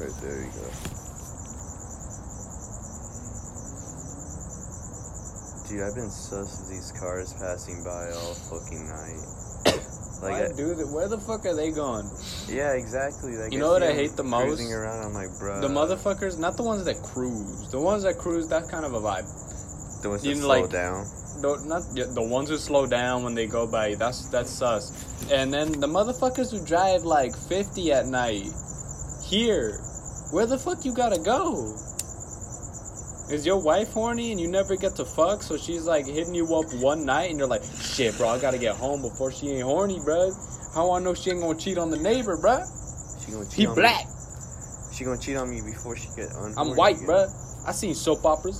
Right there you go. Dude, I've been sus of these cars passing by all fucking night. Like, I- dude, where the fuck are they going? yeah, exactly. Like, You know what I hate the most? Cruising around, I'm like, bro. the motherfuckers, not the ones that cruise. The ones that cruise, that's kind of a vibe. The ones you that slow like- down. No, not yeah, the ones who slow down when they go by. That's that's sus. And then the motherfuckers who drive like fifty at night. Here, where the fuck you gotta go? Is your wife horny and you never get to fuck? So she's like hitting you up one night and you're like, shit, bro, I gotta get home before she ain't horny, bro. How I know she ain't gonna cheat on the neighbor, bro? She gonna cheat He on black. Me. She gonna cheat on me before she get on. I'm white, bro. I seen soap operas.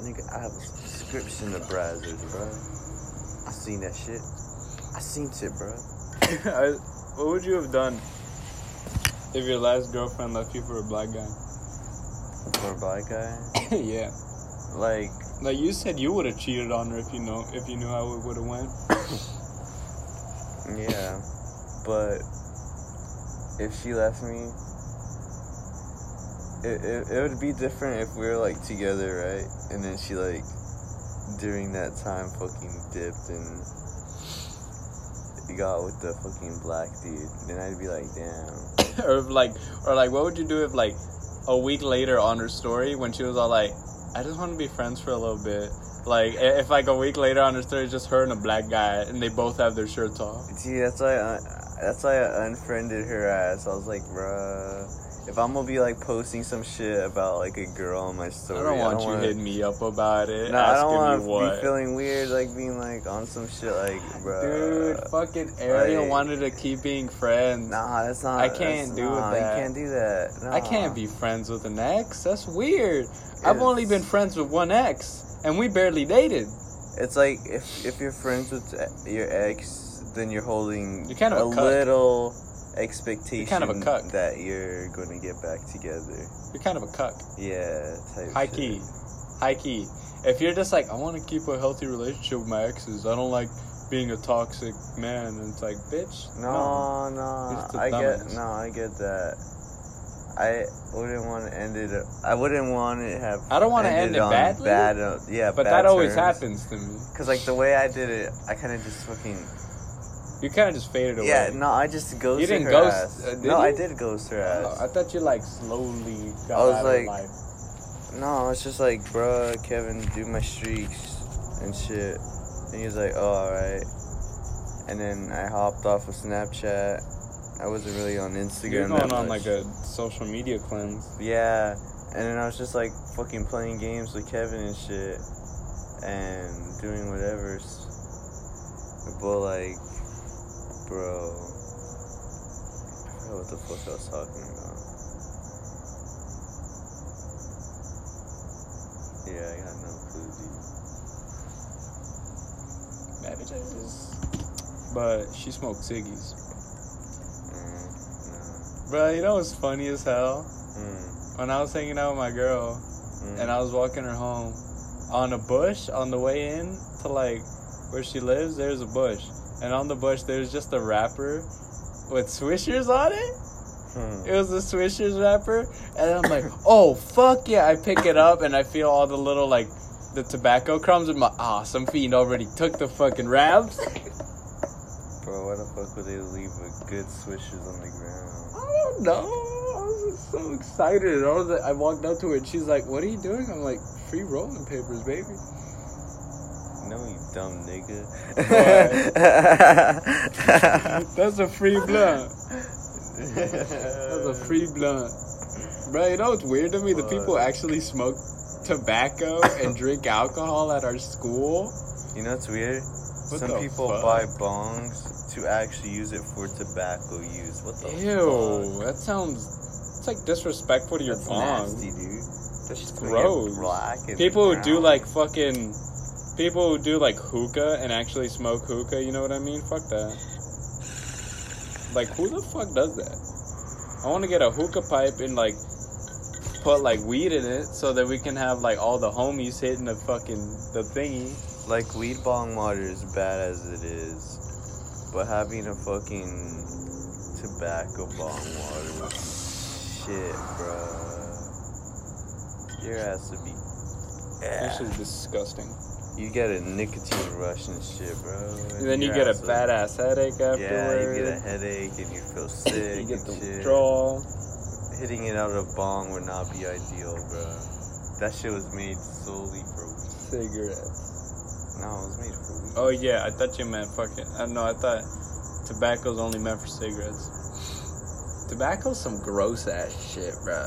Nigga, I have a subscription to Brazzers, bro. I seen that shit. I seen shit, bro. I- what would you have done if your last girlfriend left you for a black guy? For a black guy, yeah. like, Like you said, you would have cheated on her if you know if you knew how it would have went. yeah, but if she left me, it, it it would be different if we were like together, right? And then she like during that time fucking dipped and got with the fucking black dude. Then I'd be like, damn. or like, or like, what would you do if like a week later on her story when she was all like, "I just want to be friends for a little bit." Like if like a week later on her story, it's just her and a black guy, and they both have their shirts off. See, that's why I, that's why I unfriended her ass. I was like, bruh, if I'm gonna be like posting some shit about like a girl on my story, I don't want you wanna, hitting me up about it, No, I don't want to what. be feeling weird, like being like on some shit, like, bruh. Dude, fucking Ariel like- wanted to keep being friends. Nah, that's not. I can't do nah, that. You can't do that. I can't be friends with an ex. That's weird. I've only been friends with one ex, and we barely dated. It's like if if you're friends with your ex, then you're holding You're kind of a cuck. little expectation kind of a cuck. that you're going to get back together. You're kind of a cuck. Yeah, type High shit. key. High key. If you're just like, I want to keep a healthy relationship with my exes, I don't like being a toxic man. And it's like, bitch. No, no, a I get no, I get that. I wouldn't want to end it. I wouldn't want to have. I don't wanna end it badly, Bad, uh, yeah, But bad that always terms. happens to me. Cause like the way I did it, I kind of just fucking. You kind of just faded away. Yeah, no, I just ghosted You didn't her ghost- ass. uh, did no, I did ghost her Oh, ass. I thought you like slowly got I was out like- of life. No, it's just like, bruh, Kevin, do my streaks and shit. And he was like, oh, alright. And then I hopped off of Snapchat. I wasn't really on Instagram. You're going on like a social media cleanse. Yeah. And then I was just like fucking playing games with Kevin and shit. And doing whatever. But like, bro. I forgot what the fuck I was talking about. Yeah, I got no clue, dude. Bad bitches. But she smoked ciggies. Mm, Bro, you know what's funny as hell? Mm, When I was hanging out with my girl mm. and I was walking her home, on a bush on the way in to like where she lives, there's a bush. And on the bush, there's just a wrapper with swishers on it. Hmm. It was a Swishers wrapper, and I'm like, oh fuck yeah! I pick it up and I feel all the little like the tobacco crumbs in my ah. some fiend already took the fucking wraps. Bro, why the fuck would they leave a good swishers on the ground? I don't know. I was just so excited. I was I walked up to her and she's like, "What are you doing?" I'm like, "Free rolling papers, baby." No, you dumb nigga. That's a free blunt. That's a free blunt. Bro, you know what's weird to me? The people actually smoke tobacco and drink alcohol at our school. You know what's weird? What Some people fuck? buy bongs to actually use it for tobacco use. What the Ew, fuck? that sounds. It's like disrespectful to your That's bong. nasty, dude. That's gross. People who do like fucking. People who do like hookah and actually smoke hookah, you know what I mean? Fuck that. Like, who the fuck does that? I want to get a hookah pipe and like put like weed in it so that we can have like all the homies hitting the fucking the thingy. like weed bong water is bad as it is, but having a fucking tobacco bong water, shit, bruh. Your ass would be. This is disgusting. You get a nicotine rush and shit, bro. And then you get a fat ass headache Yeah, afterwards. you get a headache and you feel sick. You get the and shit. withdrawal. Hitting it out of a bong would not be ideal, bro. That shit was made solely for weed. Cigarettes. No, it was made for weed. Oh yeah, I thought you meant fucking. Uh, I know. I thought tobacco's only meant for cigarettes. Tobacco's some gross ass shit, bro.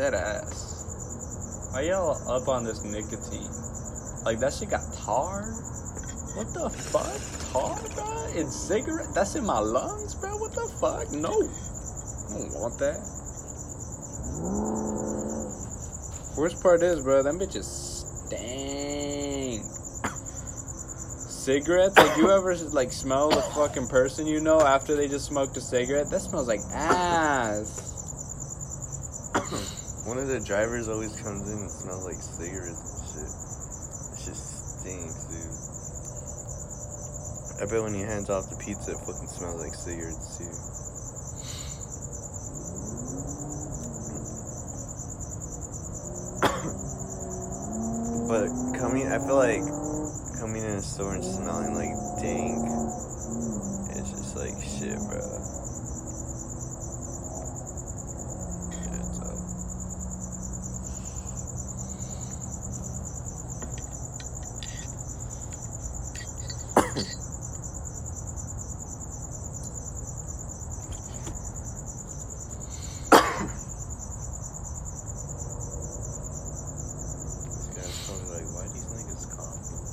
That ass. Why y'all up on this nicotine? Like that shit got tar. What the fuck? Tar, bruh? In cigarette? That's in my lungs, bro? What the fuck? No. I don't want that. Worst part is, bro, them bitches stink. Cigarettes? Like, you ever, like, smell the fucking person you know after they just smoked a cigarette? That smells like ass. One of the drivers always comes in and smells like cigarettes and shit. It just stinks, dude. I bet when he hands off the pizza, it fucking smells like cigarettes too. but coming, I feel like coming in a store and smelling like dank, it's just like shit, bro. Shit's up. This guy's probably like, why these niggas coughing?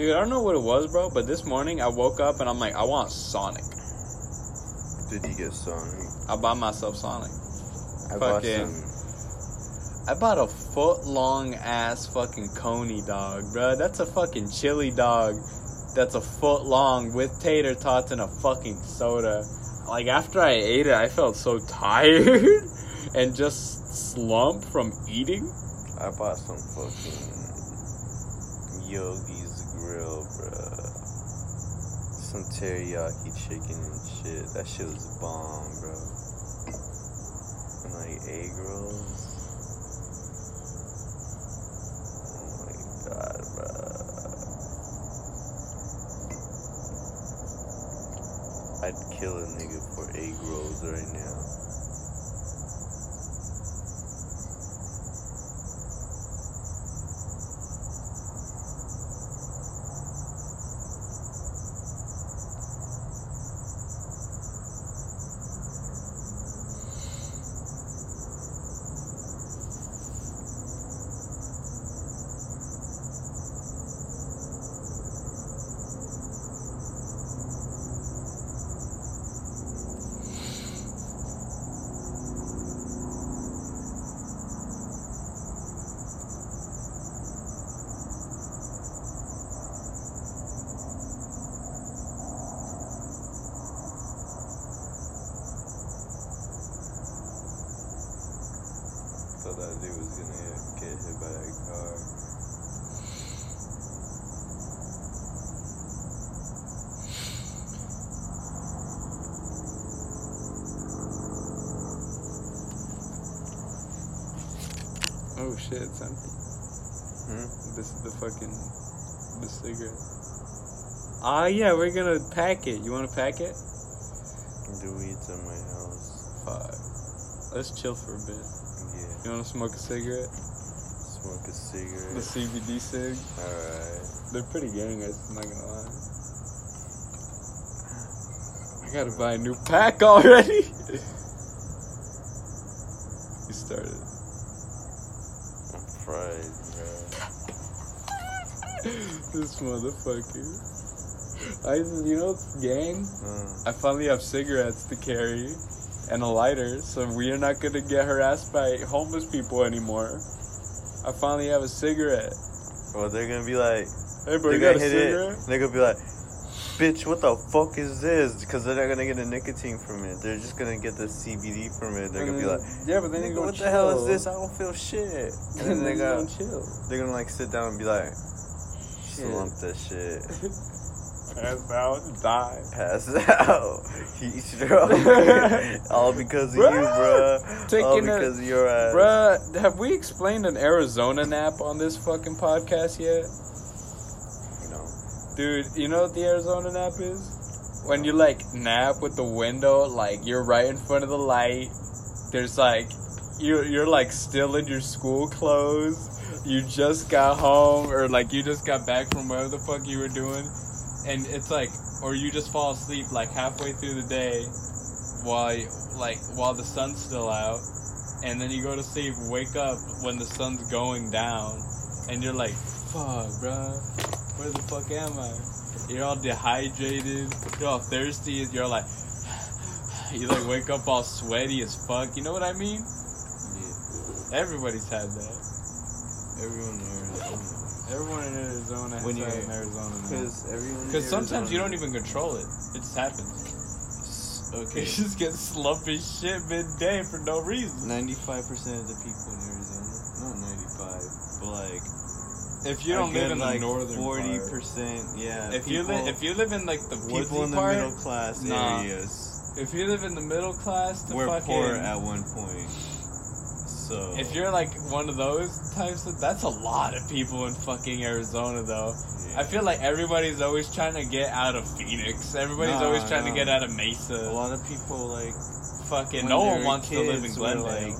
Dude, I don't know what it was, bro, but this morning I woke up and I'm like, I want Sonic. Did you get Sonic? I bought myself Sonic. I bought Fucking- some. I bought a foot long ass fucking coney dog, bro. That's a fucking chili dog that's a foot long with tater tots and a fucking soda. Like, after I ate it, I felt so tired and just slumped from eating. I bought some fucking Yogi's Grill, bruh. Some teriyaki chicken and shit. That shit was bomb, bro. And like egg rolls. Oh my god, bruh. I'd kill a nigga for egg rolls right now. Thought that dude was gonna get hit by that car. Oh shit, it's empty. Hmm? This is the fucking the cigarette. Ah yeah, we're gonna pack it. You wanna pack it? The weed's in my house. Fuck. Let's chill for a bit. Yeah. You wanna smoke a cigarette? Smoke a The. CBD cig. Alright. They're pretty gangers, I'm not gonna lie. I gotta buy a new pack already. you started. I'm fried, bro. this motherfucker. I, you know, gang. Uh, I finally have cigarettes to carry and a lighter, so we are not gonna get harassed by homeless people anymore. I finally have a cigarette. well, they're gonna be like, Hey, bro, they're you got gonna hit cigarette? it. They're gonna be like, bitch, what the fuck is this? Because they're not gonna get a nicotine from it. They're just gonna get the CBD from it. They're gonna be like, yeah, but then Nigga, go, what the hell is this? I don't feel shit. And then they go got, chill. they're gonna like sit down and be like, slump that shit, Pass out, die. pass out, heat stroke, all because of you, Bruh. bruh. Taking all a- because of your ass. Bruh, have we explained an Arizona nap on this fucking podcast yet? No. Dude, you know what the Arizona nap is? When you like nap with the window, like you're right in front of the light. There's like you you're like still in your school clothes. You just got home or like you just got back from wherever the fuck you were doing. And it's like or you just fall asleep like halfway through the day while you- like while the sun's still out. And then you go to sleep, wake up when the sun's going down, and you're like, fuck, bruh where the fuck am I? You're all dehydrated, you're all thirsty, and you're like, you like wake up all sweaty as fuck. You know what I mean? Yeah. Everybody's had that. Everyone. Everyone in Arizona has When you're- an Arizona. Because everyone. Because sometimes you don't even control it. It just happens. Okay. You just get slumpy shit midday for no reason. Ninety-five percent of the people in Arizona, not ninety-five, but like If you don't live good, in the like northern forty percent, yeah. If you live, if you live in like the people woodsy in the part, middle class Nah. areas if you live in the middle class, to were fucking, poor at one point, so If you're like one of those types, of, that's a lot of people in fucking Arizona, though. yeah. I feel like everybody's always trying to get out of Phoenix. Everybody's Nah, always trying to get out of Mesa. a lot of people like Fucking no one wants to live in Glendale. like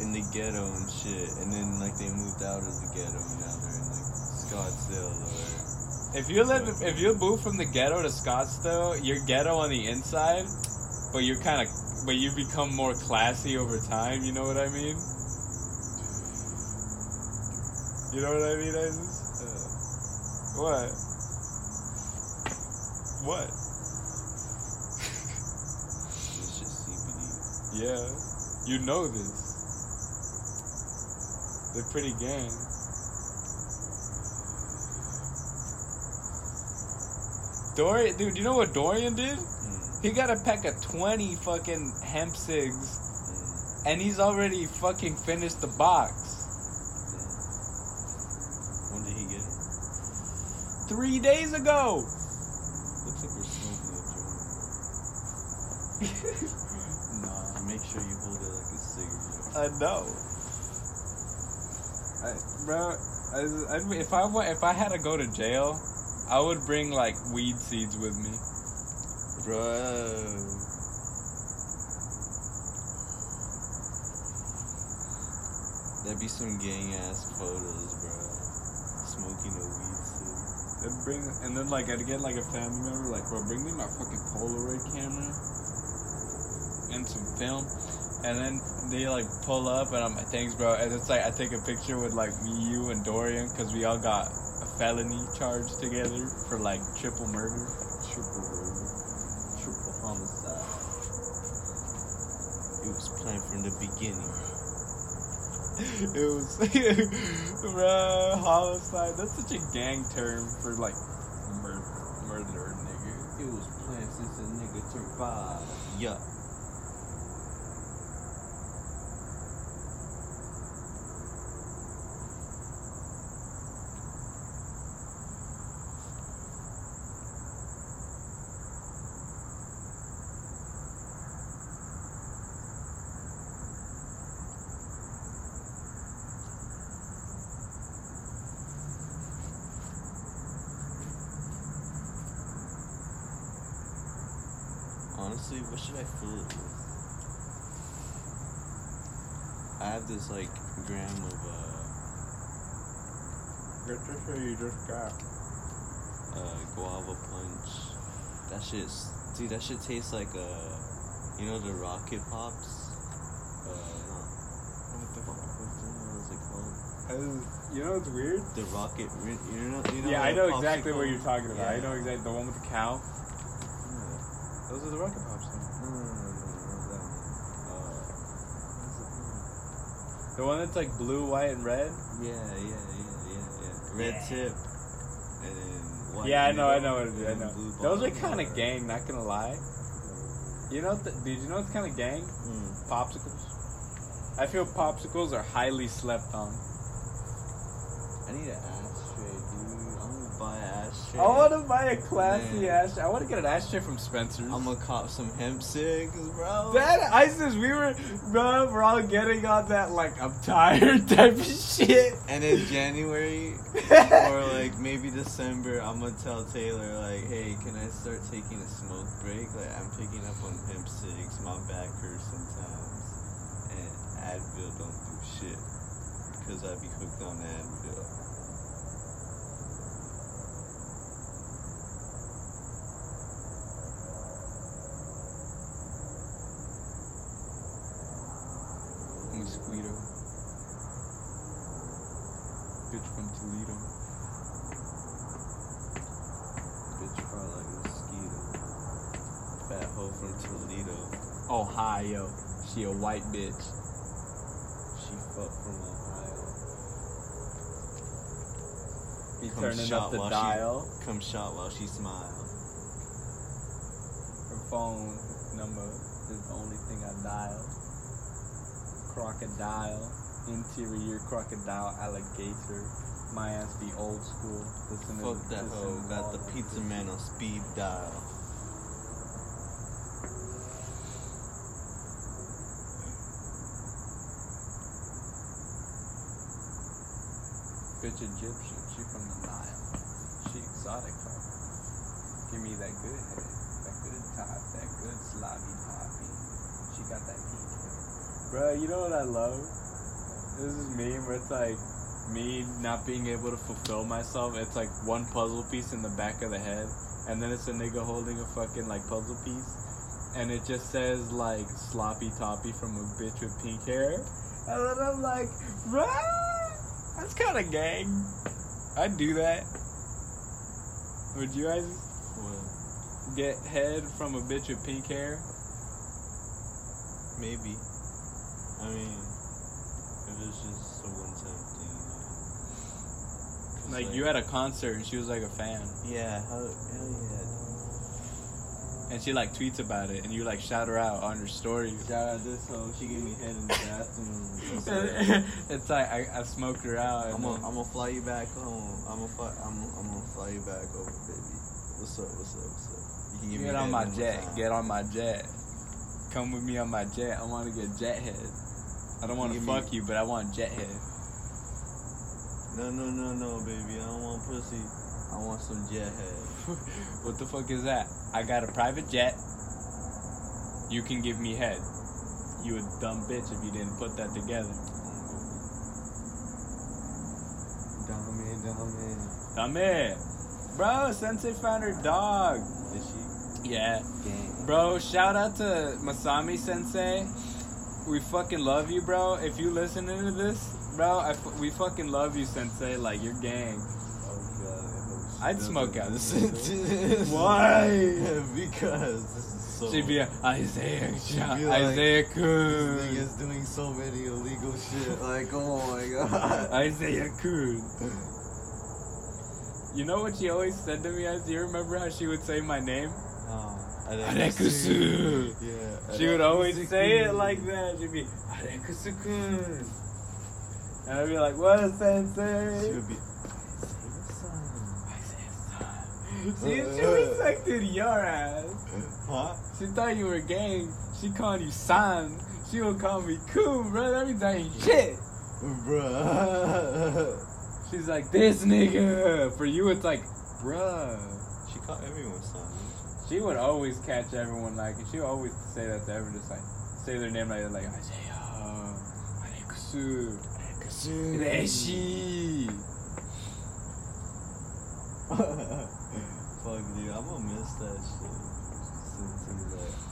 in the ghetto and shit, and then like they moved out of the ghetto and now they're in like Scottsdale or if you live, if you move from the ghetto to Scottsdale, you're ghetto on the inside, but you're kind of, but you become more classy over time. You know what I mean? You know what I mean, Isis? uh, What? What? it's just CBD. Yeah, you know this. They're pretty gang. Dorian, dude, you know what Dorian did? He got a pack of 20 fucking hemp cigs, and he's already fucking finished the box. When did he get it? Three days ago! Looks like we're smoking a joint. nah, Make sure you hold it like a cigarette. I know. I, bro, I, I, if I if I had to go to jail, I would bring like weed seeds with me. Bro. That'd be some gang ass photos, bro. Smoking a weed stick. I'd bring and then like I'd get like a family member like, bro, bring me my fucking Polaroid camera and some film. And then they like pull up and I'm like, thanks, bro. And it's like I take a picture with like me, you, and Dorian because we all got a felony charge together for like triple murder. Triple murder. Triple homicide. It was planned from the beginning. it was, bro, homicide. That's such a gang term for like mur- murder, nigga. It was planned since a nigga turned five. Yeah. Honestly, what should I fill it with? I have this like gram of uh, Get this shit you just got. uh guava punch. That shit's dude. That shit tastes like uh, you know the rocket pops. Uh, no, What the fuck? what is it called? You know what's weird? The rocket. You know. You know yeah, I know exactly what you're talking about. I know exactly the one with the cow. Yeah. Those are the rocket pops. Uh, The one that's like blue, white, and red. Yeah, yeah, yeah, yeah, yeah. Red Yeah. tip. And white yeah, I know, I know what it is. I know. Those are kind of gang. Not gonna lie. You know, th- did you know it's kind of gang? Mm. Popsicles. I feel popsicles are highly slept on. I need an ashtray, dude. I'm gonna buy an ashtray. I want to buy a classy Man. ashtray. I want to get an ashtray from Spencer's. I'm gonna cop some hemp cigs, bro. That ISIS, we were, bro, we're all getting on that like I'm tired type of shit. And in January or like maybe December, I'm gonna tell Taylor like, hey, can I start taking a smoke break? Like I'm picking up on hemp cigs. My back hurts sometimes, and Advil don't do shit because I be hooked on Advil. Mosquito. Bitch from Toledo. Bitch fart like a mosquito. Fat hoe from Toledo. Ohio. She a white bitch. She fucked from Ohio. Be Come turning shot up the while dial. She, come shot while she smile. Her phone number is the only thing I dial. Crocodile. Interior crocodile alligator. My ass be old school. Listen to Fuck that hoe. Got the pizza man on speed dial. Bitch Egyptian. She from the Nile. She exotic hoe. Give me that good head. That good top. That good sloppy toppy. She got that pink hair. Bruh, you know what I love? This is meme where it's like me not being able to fulfill myself. It's like one puzzle piece in the back of the head, and then it's a nigga holding a fucking like puzzle piece, and it just says like sloppy toppy from a bitch with pink hair, and then I'm like, bruh, that's kind of gang. I'd do that. Would you guys Well, get head from a bitch with pink hair? maybe. I mean, if it's just a one time thing. 'Cause, Like you at a concert and she was like a fan, Yeah, hell, hell yeah. and she like tweets about it, and you like shout her out on your story. Shout out this hoe. She gave me head in the bathroom. It's like I, I smoked her out. I'm gonna then- I'm gonna fly you back home. I'm gonna fly. I'm I'm gonna fly you back over, baby. What's up? What's up? What's up? You can give me Get on my jet. Get on my jet. Come with me on my jet. I want to get jet head. I don't want to Give me- fuck you, but I want jet head. No, no, no, no, baby. I don't want pussy. I want some jet head. what the fuck is that? I got a private jet. You can give me head. You a dumb bitch if you didn't put that together. Dummy, dummy. Dame. Bro, Sensei found her dog. Is she Yeah. gang? Bro, shout out to Masami Sensei. We fucking love you, bro. If you listening to this, bro, I we fucking love you, Sensei. Like you're gang. Oh. I hope she I'd smoke out this. Why? because this is so. She'd be a Isaiah, She'd be like, Isaiah This nigga's doing so many illegal shit. Like, oh my god. Isaiah Kun. You know what she always said to me? Do you remember how she would say my name? Oh, Arekusu. Yeah. She would always say it like that. She'd be Arekusu Kun. And I'd be like, what, Sensei? She would be. See, uh, she respected your ass. Huh? She thought you were gang. She called you son. She would call me cool, bro. I ain't shit. Bruh. She's like, this nigga. For you, it's like, bruh. she called everyone son. She would always catch everyone like, and she would always say that to everyone, just like, say their name like, like Isaiah, Arekusu, Reshi. Fuck, dude. I'm gonna miss that shit. That.